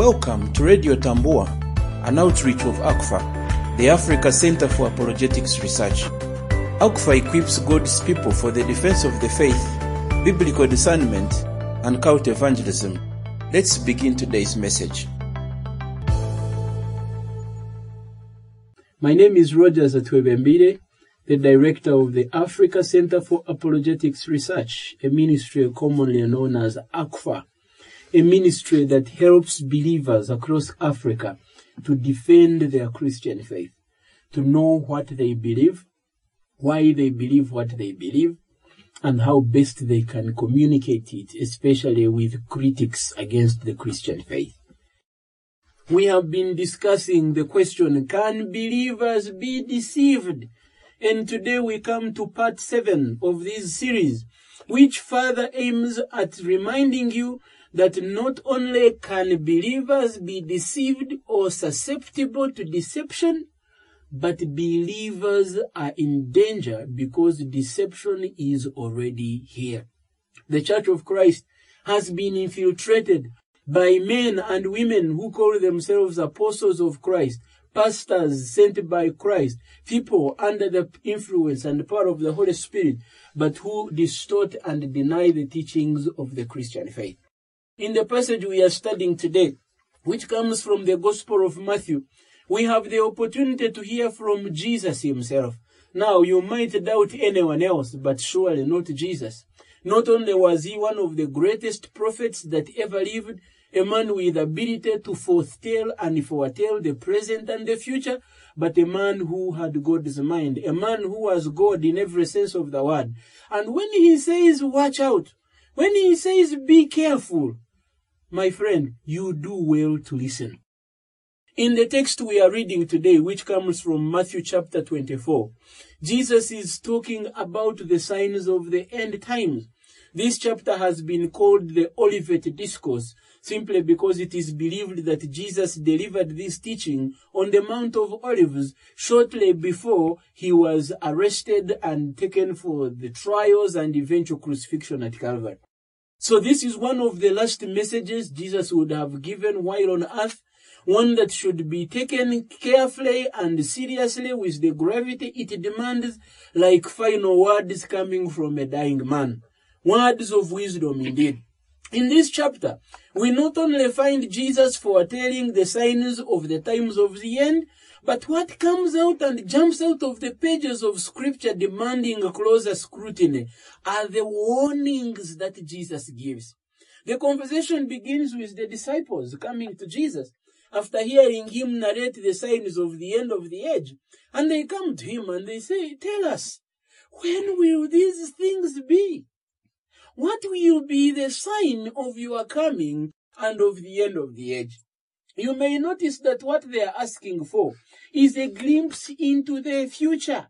Welcome to Radio Tambua, an outreach of ACFAR, the Africa Center for Apologetics Research. ACFAR equips God's people for the defense of the faith, biblical discernment, and cult evangelism. Let's begin today's message. My name is Rogers Atwebembire, the director of the Africa Center for Apologetics Research, a ministry commonly known as ACFAR, a ministry that helps believers across Africa to defend their Christian faith, to know what they believe, why they believe what they believe, and how best they can communicate it, especially with critics against the Christian faith. We have been discussing the question, can believers be deceived? And today we come to part seven of this series, which further aims at reminding you that not only can believers be deceived or susceptible to deception, but believers are in danger because deception is already here. The Church of Christ has been infiltrated by men and women who call themselves apostles of Christ, pastors sent by Christ, people under the influence and power of the Holy Spirit, but who distort and deny the teachings of the Christian faith. In the passage we are studying today, which comes from the Gospel of Matthew, we have the opportunity to hear from Jesus himself. Now, you might doubt anyone else, but surely not Jesus. Not only was he one of the greatest prophets that ever lived, a man with ability to foretell and foretell the present and the future, but a man who had God's mind, a man who was God in every sense of the word. And when he says, watch out, when he says, be careful, my friend, you do well to listen. In the text we are reading today, which comes from Matthew chapter 24, Jesus is talking about the signs of the end times. This chapter has been called the Olivet Discourse simply because it is believed that Jesus delivered this teaching on the Mount of Olives shortly before he was arrested and taken for the trials and eventual crucifixion at Calvary. So this is one of the last messages Jesus would have given while on earth, one that should be taken carefully and seriously with the gravity it demands, like final words coming from a dying man. Words of wisdom indeed. In this chapter, we not only find Jesus foretelling the signs of the times of the end, but what comes out and jumps out of the pages of scripture demanding closer scrutiny are the warnings that Jesus gives. The conversation begins with the disciples coming to Jesus after hearing him narrate the signs of the end of the age. And they come to him and they say, tell us, when will these things be? What will be the sign of your coming and of the end of the age? You may notice that what they are asking for is a glimpse into the future.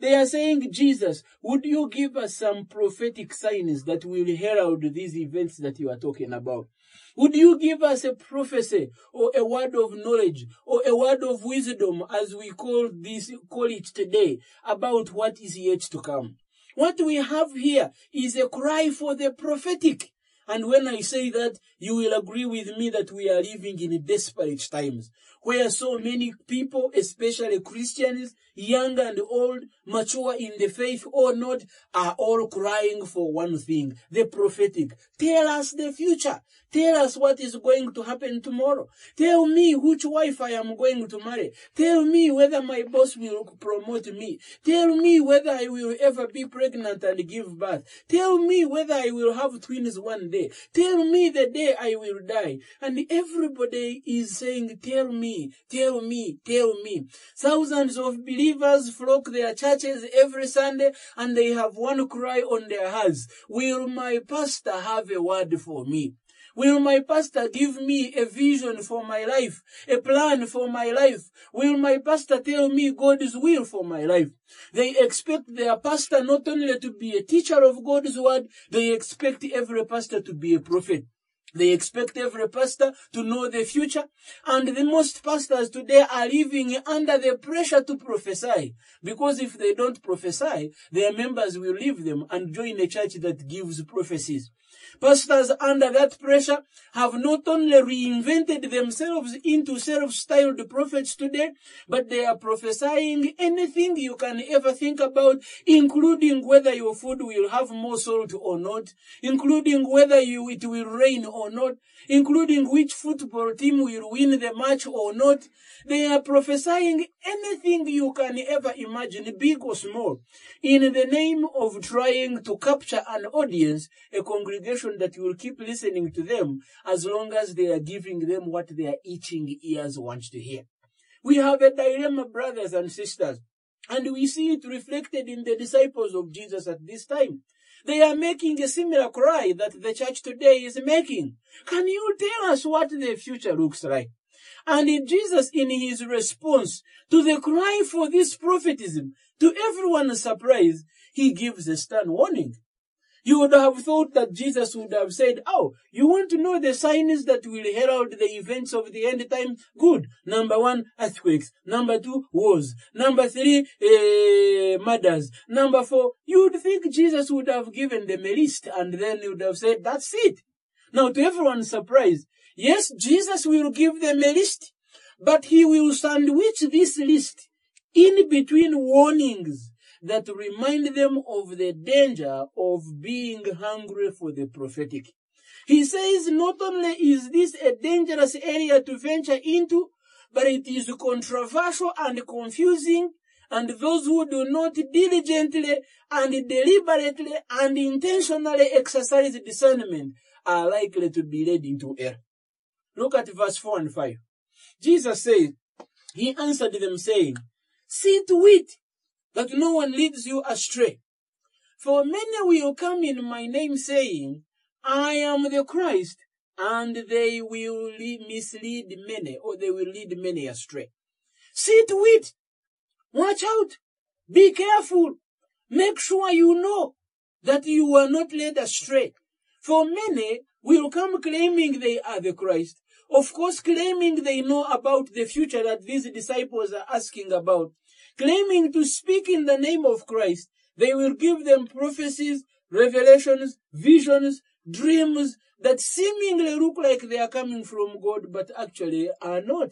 They are saying, Jesus, would you give us some prophetic signs that will herald these events that you are talking about? Would you give us a prophecy or a word of knowledge or a word of wisdom as we call this, call it today about what is yet to come? What we have here is a cry for the prophetic. And when I say that, you will agree with me that we are living in desperate times where so many people, especially Christians, young and old, mature in the faith or not, are all crying for one thing, the prophetic. Tell us the future. Tell us what is going to happen tomorrow. Tell me which wife I am going to marry. Tell me whether my boss will promote me. Tell me whether I will ever be pregnant and give birth. Tell me whether I will have twins one day. Tell me the day I will die. And everybody is saying, tell me, tell me, tell me. Thousands of believers flock their churches every Sunday and they have one cry on their hearts. Will my pastor have a word for me? Will my pastor give me a vision for my life, a plan for my life? Will my pastor tell me God's will for my life? They expect their pastor not only to be a teacher of God's word, they expect every pastor to be a prophet. They expect every pastor to know the future. And the most pastors today are living under the pressure to prophesy. Because if they don't prophesy, their members will leave them and join a church that gives prophecies. Pastors under that pressure have not only reinvented themselves into self-styled prophets today, but they are prophesying anything you can ever think about, including whether your food will have more salt or not, including whether you, it will rain or not, including which football team will win the match or not. They are prophesying anything you can ever imagine, big or small, in the name of trying to capture an audience, a congregation that will keep listening to them as long as they are giving them what their itching ears want to hear. We have a dilemma, brothers and sisters, and we see it reflected in the disciples of Jesus at this time. They are making a similar cry that the church today is making. Can you tell us what the future looks like? And in Jesus, in his response to the cry for this prophetism, to everyone's surprise, he gives a stern warning. You would have thought that Jesus would have said, Oh, you want to know the signs that will herald the events of the end time? Good. Number one, earthquakes. Number two, wars. Number three, uh, murders. Number four, you would think Jesus would have given them a list and then he would have said, That's it. Now, to everyone's surprise, yes, Jesus will give them a list, but he will sandwich this list in between warnings that remind them of the danger of being hungry for the prophetic. He says not only is this a dangerous area to venture into, but it is controversial and confusing, and those who do not diligently and deliberately and intentionally exercise discernment are likely to be led into error. Look at verse 4 and 5. Jesus said, He answered them saying, See to it that no one leads you astray. For many will come in my name saying, I am the Christ, and they will lead, mislead many, or they will lead many astray. See to it. Watch out. Be careful. Make sure you know that you are not led astray. For many will come claiming they are the Christ. Of course, claiming they know about the future that these disciples are asking about claiming to speak in the name of Christ, they will give them prophecies, revelations, visions, dreams that seemingly look like they are coming from God, but actually are not.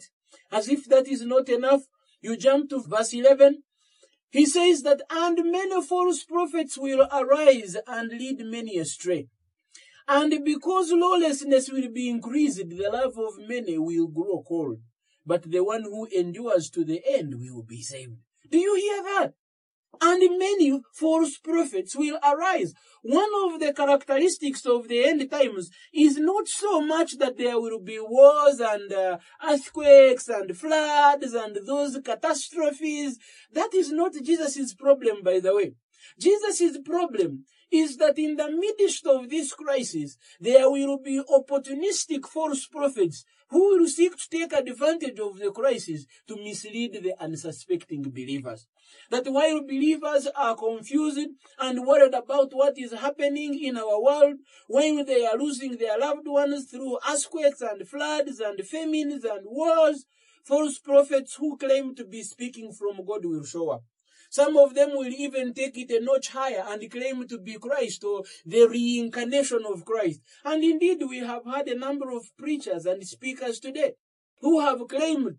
As if that is not enough, you jump to verse 11. He says that, and many false prophets will arise and lead many astray. And because lawlessness will be increased, the love of many will grow cold. But the one who endures to the end will be saved. Do you hear that? And many false prophets will arise. One of the characteristics of the end times is not so much that there will be wars and uh, earthquakes and floods and those catastrophes. That is not Jesus' problem, by the way. Jesus' problem is that in the midst of this crisis, there will be opportunistic false prophets who will seek to take advantage of the crisis to mislead the unsuspecting believers. That while believers are confused and worried about what is happening in our world, when they are losing their loved ones through earthquakes and floods and famines and wars, false prophets who claim to be speaking from God will show up. Some of them will even take it a notch higher and claim to be Christ or the reincarnation of Christ. And indeed, we have had a number of preachers and speakers today who have claimed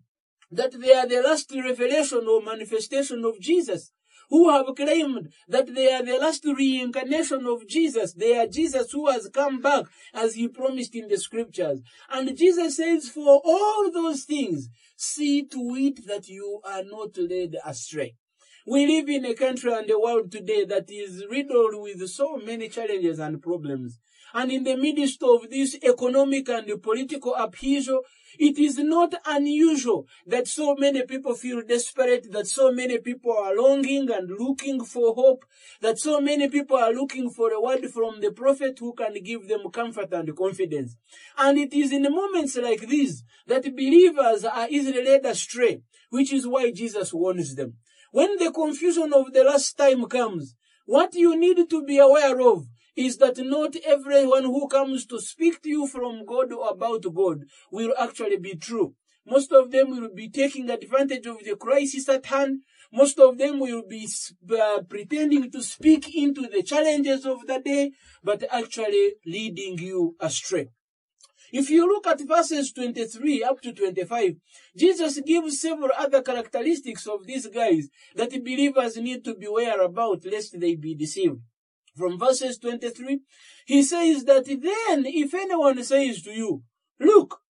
that they are the last revelation or manifestation of Jesus. Who have claimed that they are the last reincarnation of Jesus. They are Jesus who has come back as he promised in the scriptures. And Jesus says, for all those things, see to it that you are not led astray. We live in a country and a world today that is riddled with so many challenges and problems. And in the midst of this economic and political upheaval, it is not unusual that so many people feel desperate, that so many people are longing and looking for hope, that so many people are looking for a word from the prophet who can give them comfort and confidence. And it is in moments like these that believers are easily led astray, which is why Jesus warns them. When the confusion of the last time comes, what you need to be aware of is that not everyone who comes to speak to you from God or about God will actually be true. Most of them will be taking advantage of the crisis at hand. Most of them will be uh, pretending to speak into the challenges of the day, but actually leading you astray. If you look at verses 23 up to 25, Jesus gives several other characteristics of these guys that believers need to beware about lest they be deceived. From verses 23, he says that then if anyone says to you, look,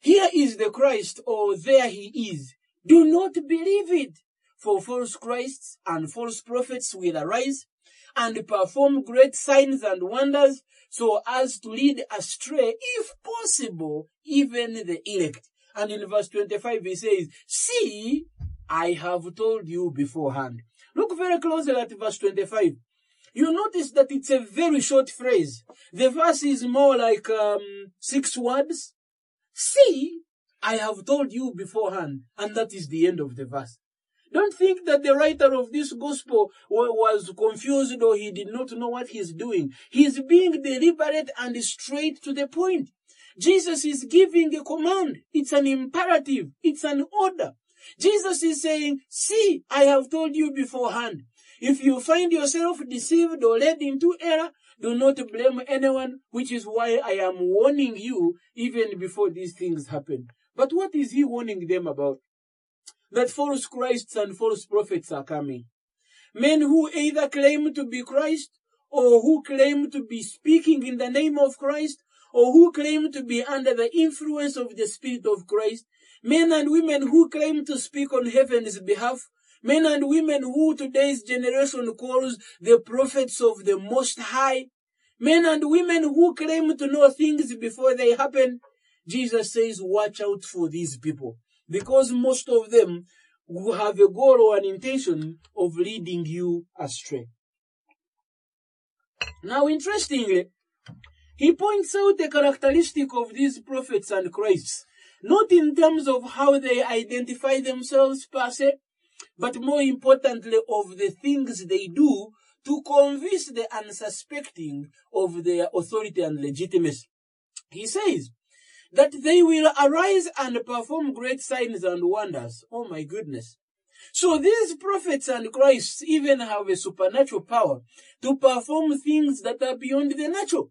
here is the Christ or there he is, do not believe it. For false Christs and false prophets will arise and perform great signs and wonders so as to lead astray, if possible, even the elect. And in verse 25 he says, See, I have told you beforehand. Look very closely at verse 25. You notice that it's a very short phrase. The verse is more like um, six words. See, I have told you beforehand. And that is the end of the verse. Don't think that the writer of this gospel was confused or he did not know what he's doing. He's being deliberate and straight to the point. Jesus is giving a command. It's an imperative. It's an order. Jesus is saying, see, I have told you beforehand. If you find yourself deceived or led into error, do not blame anyone, which is why I am warning you even before these things happen. But what is he warning them about? That false Christs and false prophets are coming. Men who either claim to be Christ or who claim to be speaking in the name of Christ or who claim to be under the influence of the Spirit of Christ. Men and women who claim to speak on heaven's behalf. Men and women who today's generation calls the prophets of the Most High. Men and women who claim to know things before they happen. Jesus says, watch out for these people because most of them will have a goal or an intention of leading you astray. Now, interestingly, he points out the characteristic of these prophets and Christs, not in terms of how they identify themselves per se, but more importantly of the things they do to convince the unsuspecting of their authority and legitimacy. He says, that they will arise and perform great signs and wonders. Oh my goodness. So these prophets and Christs even have a supernatural power to perform things that are beyond the natural.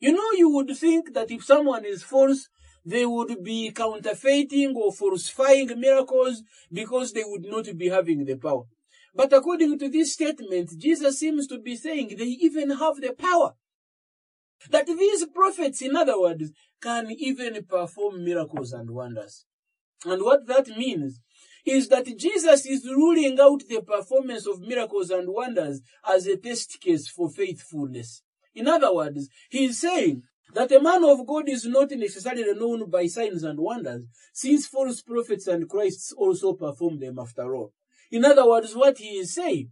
You know, you would think that if someone is false, they would be counterfeiting or falsifying miracles because they would not be having the power. But according to this statement, Jesus seems to be saying they even have the power. That these prophets, in other words, can even perform miracles and wonders. And what that means is that Jesus is ruling out the performance of miracles and wonders as a test case for faithfulness. In other words, he is saying that a man of God is not necessarily known by signs and wonders, since false prophets and Christs also perform them after all. In other words, what he is saying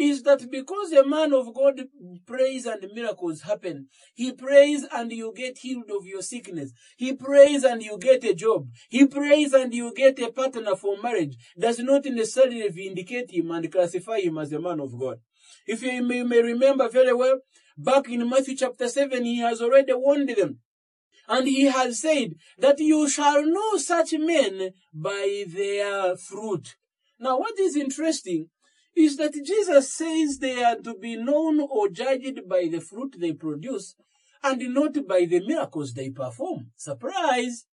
is that because a man of God prays and miracles happen, he prays and you get healed of your sickness. He prays and you get a job. He prays and you get a partner for marriage. Does not necessarily vindicate him and classify him as a man of God. If you may, may remember very well, back in Matthew chapter 7, he has already warned them. And he has said that you shall know such men by their fruit. Now, what is interesting is that Jesus says they are to be known or judged by the fruit they produce and not by the miracles they perform. Surprise!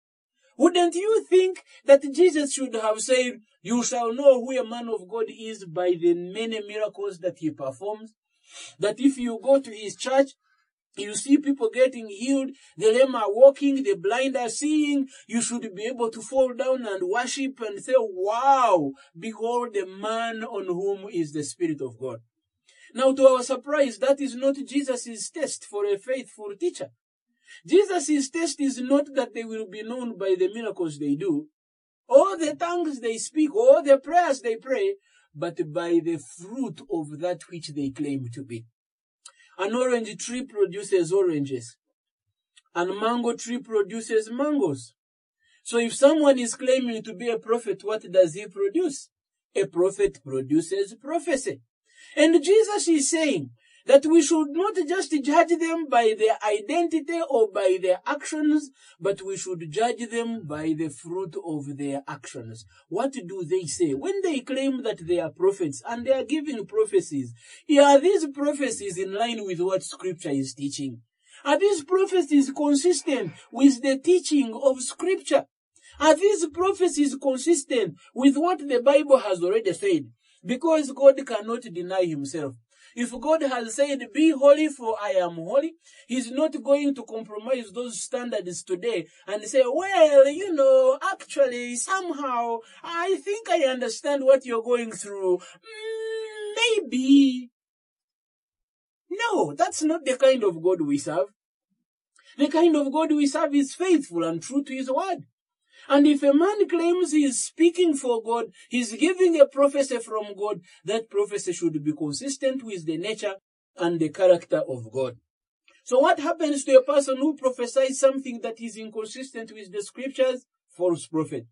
Wouldn't you think that Jesus should have said, You shall know who a man of God is by the many miracles that he performs? That if you go to his church, you see people getting healed, the lame are walking, the blind are seeing. You should be able to fall down and worship and say, wow, behold the man on whom is the Spirit of God. Now, to our surprise, that is not Jesus' test for a faithful teacher. Jesus' test is not that they will be known by the miracles they do, or the tongues they speak, or the prayers they pray, but by the fruit of that which they claim to be. An orange tree produces oranges. And mango tree produces mangoes. So if someone is claiming to be a prophet, what does he produce? A prophet produces prophecy. And Jesus is saying that we should not just judge them by their identity or by their actions, but we should judge them by the fruit of their actions. What do they say? When they claim that they are prophets and they are giving prophecies, are these prophecies in line with what scripture is teaching? Are these prophecies consistent with the teaching of scripture? Are these prophecies consistent with what the Bible has already said? Because God cannot deny himself. If God has said, be holy for I am holy, he's not going to compromise those standards today and say, well, you know, actually, somehow, I think I understand what you're going through. Mm, maybe. No, that's not the kind of God we serve. The kind of God we serve is faithful and true to his word. And if a man claims he is speaking for God, he's giving a prophecy from God, that prophecy should be consistent with the nature and the character of God. So what happens to a person who prophesies something that is inconsistent with the scriptures? False prophet.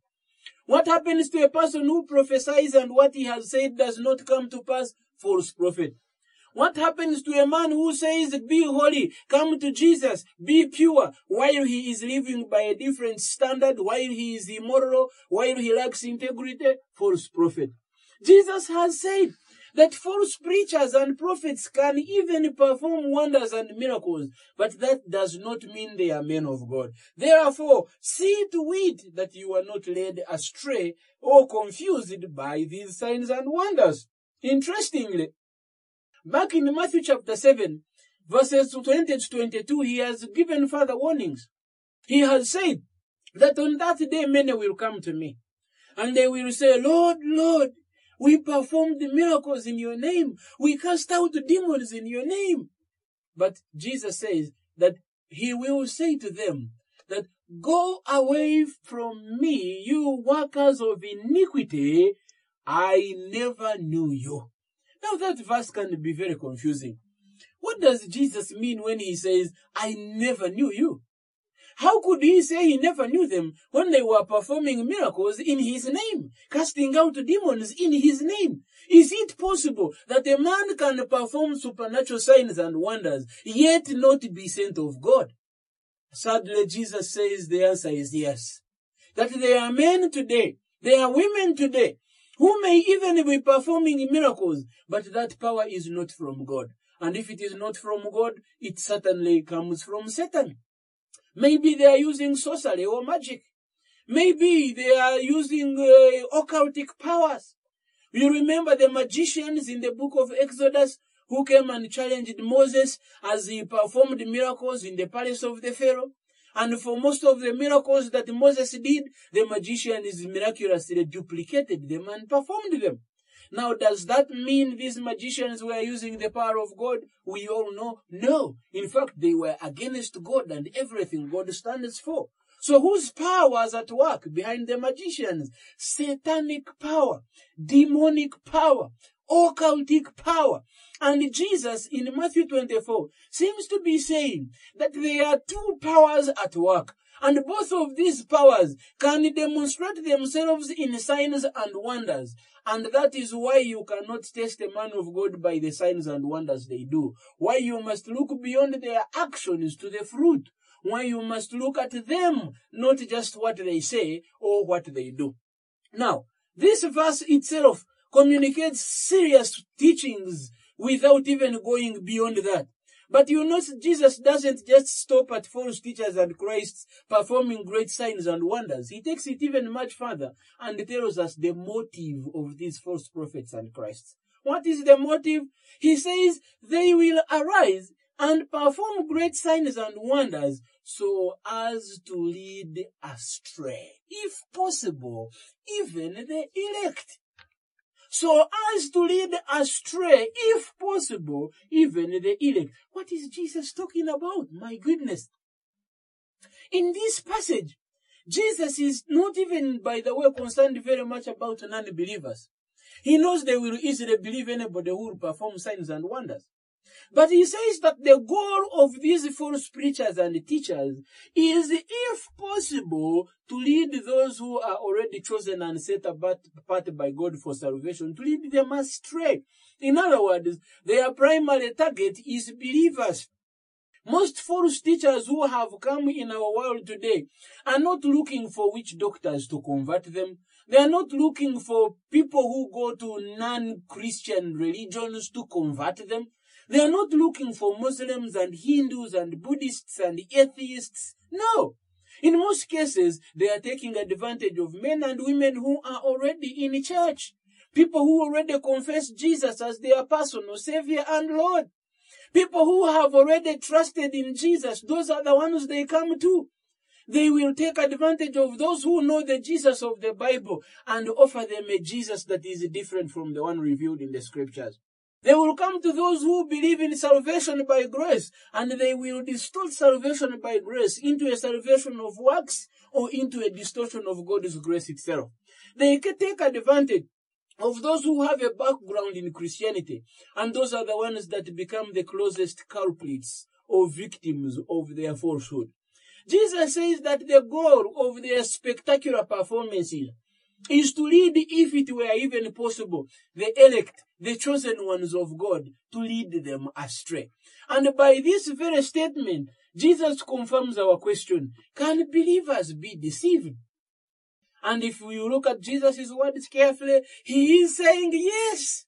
What happens to a person who prophesies and what he has said does not come to pass? False prophet. What happens to a man who says, be holy, come to Jesus, be pure, while he is living by a different standard, while he is immoral, while he lacks integrity? False prophet. Jesus has said that false preachers and prophets can even perform wonders and miracles, but that does not mean they are men of God. Therefore, see to it that you are not led astray or confused by these signs and wonders. Interestingly, Back in Matthew chapter 7, verses 20 to 22, he has given further warnings. He has said that on that day many will come to me and they will say, Lord, Lord, we performed miracles in your name. We cast out demons in your name. But Jesus says that he will say to them that go away from me, you workers of iniquity. I never knew you. Now that verse can be very confusing. What does Jesus mean when he says, I never knew you? How could he say he never knew them when they were performing miracles in his name, casting out demons in his name? Is it possible that a man can perform supernatural signs and wonders, yet not be sent of God? Sadly, Jesus says the answer is yes. That there are men today, there are women today who may even be performing miracles, but that power is not from God. And if it is not from God, it certainly comes from Satan. Maybe they are using sorcery or magic. Maybe they are using uh, occultic powers. You remember the magicians in the book of Exodus who came and challenged Moses as he performed miracles in the palace of the Pharaoh? And for most of the miracles that Moses did, the magicians miraculously duplicated them and performed them. Now, does that mean these magicians were using the power of God? We all know no. In fact, they were against God and everything God stands for. So whose power was at work behind the magicians? Satanic power, demonic power, occultic power. And Jesus in Matthew 24 seems to be saying that there are two powers at work. And both of these powers can demonstrate themselves in signs and wonders. And that is why you cannot test a man of God by the signs and wonders they do. Why you must look beyond their actions to the fruit. Why you must look at them, not just what they say or what they do. Now, this verse itself communicates serious teachings without even going beyond that. But you know, Jesus doesn't just stop at false teachers and Christs performing great signs and wonders. He takes it even much further and tells us the motive of these false prophets and Christs. What is the motive? He says they will arise and perform great signs and wonders so as to lead astray, if possible, even the elect so as to lead astray, if possible, even the elect. What is Jesus talking about? My goodness. In this passage, Jesus is not even, by the way, concerned very much about non-believers. He knows they will easily believe anybody who will perform signs and wonders. But he says that the goal of these false preachers and teachers is, if possible, to lead those who are already chosen and set apart by God for salvation, to lead them astray. In other words, their primary target is believers. Most false teachers who have come in our world today are not looking for witch doctors to convert them. They are not looking for people who go to non-Christian religions to convert them. They are not looking for Muslims and Hindus and Buddhists and atheists. No. In most cases, they are taking advantage of men and women who are already in church. People who already confess Jesus as their personal savior and Lord. People who have already trusted in Jesus, those are the ones they come to. They will take advantage of those who know the Jesus of the Bible and offer them a Jesus that is different from the one revealed in the scriptures. They will come to those who believe in salvation by grace and they will distort salvation by grace into a salvation of works or into a distortion of God's grace itself. They can take advantage of those who have a background in Christianity, and those are the ones that become the closest culprits or victims of their falsehood. Jesus says that the goal of their spectacular performances is to lead, if it were even possible, the elect, the chosen ones of God, to lead them astray. And by this very statement, Jesus confirms our question, can believers be deceived? And if you look at Jesus' words carefully, he is saying yes.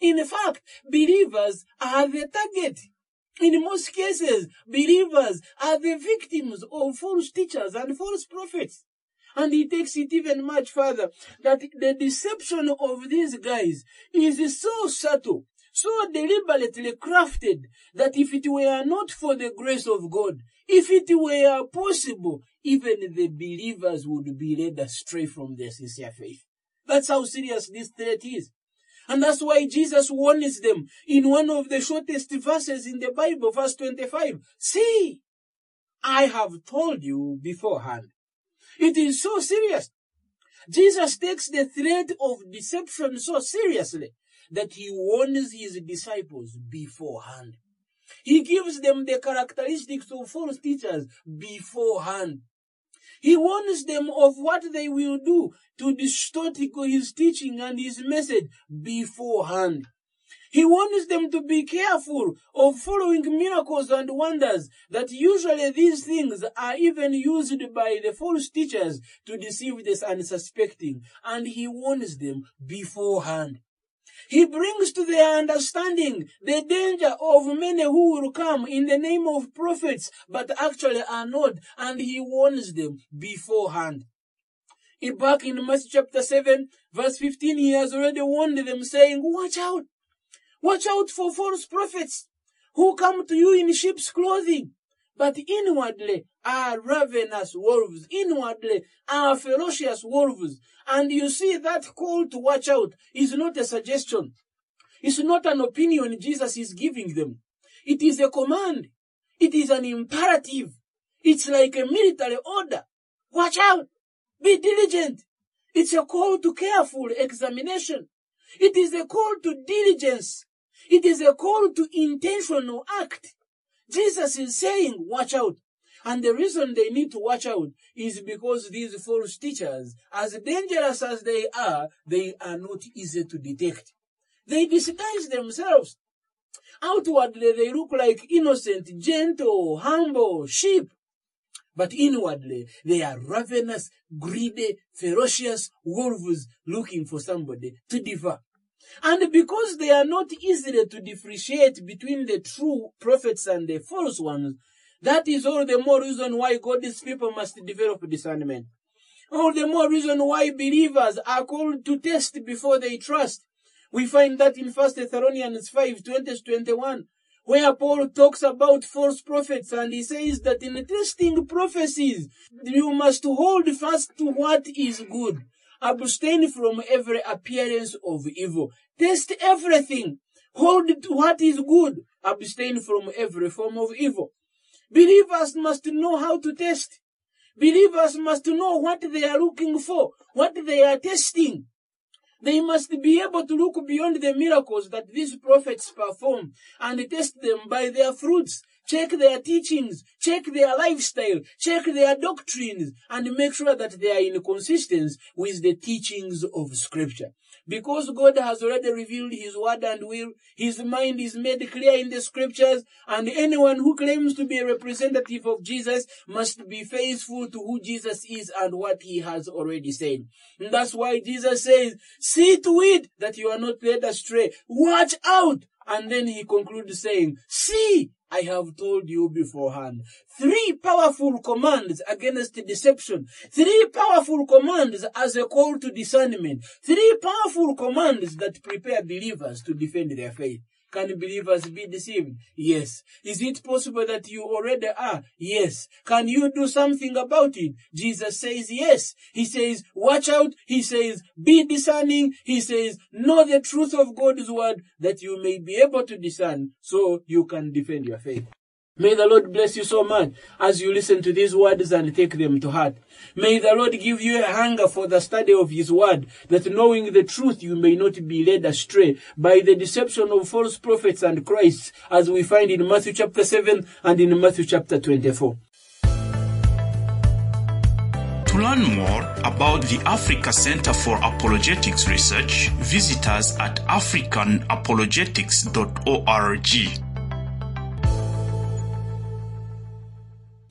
In fact, believers are the target. In most cases, believers are the victims of false teachers and false prophets. And he takes it even much further that the deception of these guys is so subtle, so deliberately crafted that if it were not for the grace of God, if it were possible, even the believers would be led astray from their sincere faith. That's how serious this threat is. And that's why Jesus warns them in one of the shortest verses in the Bible, verse 25. See, I have told you beforehand. It is so serious. Jesus takes the threat of deception so seriously that he warns his disciples beforehand. He gives them the characteristics of false teachers beforehand. He warns them of what they will do to distort his teaching and his message beforehand. He warns them to be careful of following miracles and wonders, that usually these things are even used by the false teachers to deceive the unsuspecting, and he warns them beforehand. He brings to their understanding the danger of many who will come in the name of prophets, but actually are not, and he warns them beforehand. Back in Matthew chapter 7, verse 15, he has already warned them, saying, Watch out! Watch out for false prophets who come to you in sheep's clothing, but inwardly are ravenous wolves, inwardly are ferocious wolves. And you see that call to watch out is not a suggestion. It's not an opinion Jesus is giving them. It is a command. It is an imperative. It's like a military order. Watch out. Be diligent. It's a call to careful examination. It is a call to diligence. It is a call to intentional act. Jesus is saying, watch out. And the reason they need to watch out is because these false teachers, as dangerous as they are, they are not easy to detect. They disguise themselves. Outwardly, they look like innocent, gentle, humble sheep. But inwardly, they are ravenous, greedy, ferocious wolves looking for somebody to devour. And because they are not easily to differentiate between the true prophets and the false ones, that is all the more reason why God's people must develop discernment. All the more reason why believers are called to test before they trust. We find that in 1 Thessalonians 5, 20 21, where Paul talks about false prophets and he says that in testing prophecies, you must hold fast to what is good. Abstain from every appearance of evil. Test everything. Hold to what is good. Abstain from every form of evil. Believers must know how to test. Believers must know what they are looking for, what they are testing. They must be able to look beyond the miracles that these prophets perform and test them by their fruits. Check their teachings, check their lifestyle, check their doctrines, and make sure that they are in consistency with the teachings of scripture. Because God has already revealed his word and will, his mind is made clear in the scriptures, and anyone who claims to be a representative of Jesus must be faithful to who Jesus is and what he has already said. And that's why Jesus says, see to it that you are not led astray. Watch out! And then he concludes saying, see, I have told you beforehand. Three powerful commands against deception. Three powerful commands as a call to discernment. Three powerful commands that prepare believers to defend their faith. Can believers be deceived? Yes. Is it possible that you already are? Yes. Can you do something about it? Jesus says yes. He says, watch out. He says, be discerning. He says, know the truth of God's word that you may be able to discern so you can defend your faith. May the Lord bless you so much as you listen to these words and take them to heart. May the Lord give you a hunger for the study of His word, that knowing the truth you may not be led astray by the deception of false prophets and Christs, as we find in Matthew chapter 7 and in Matthew chapter 24. To learn more about the Africa Center for Apologetics Research, visit us at africanapologetics.org.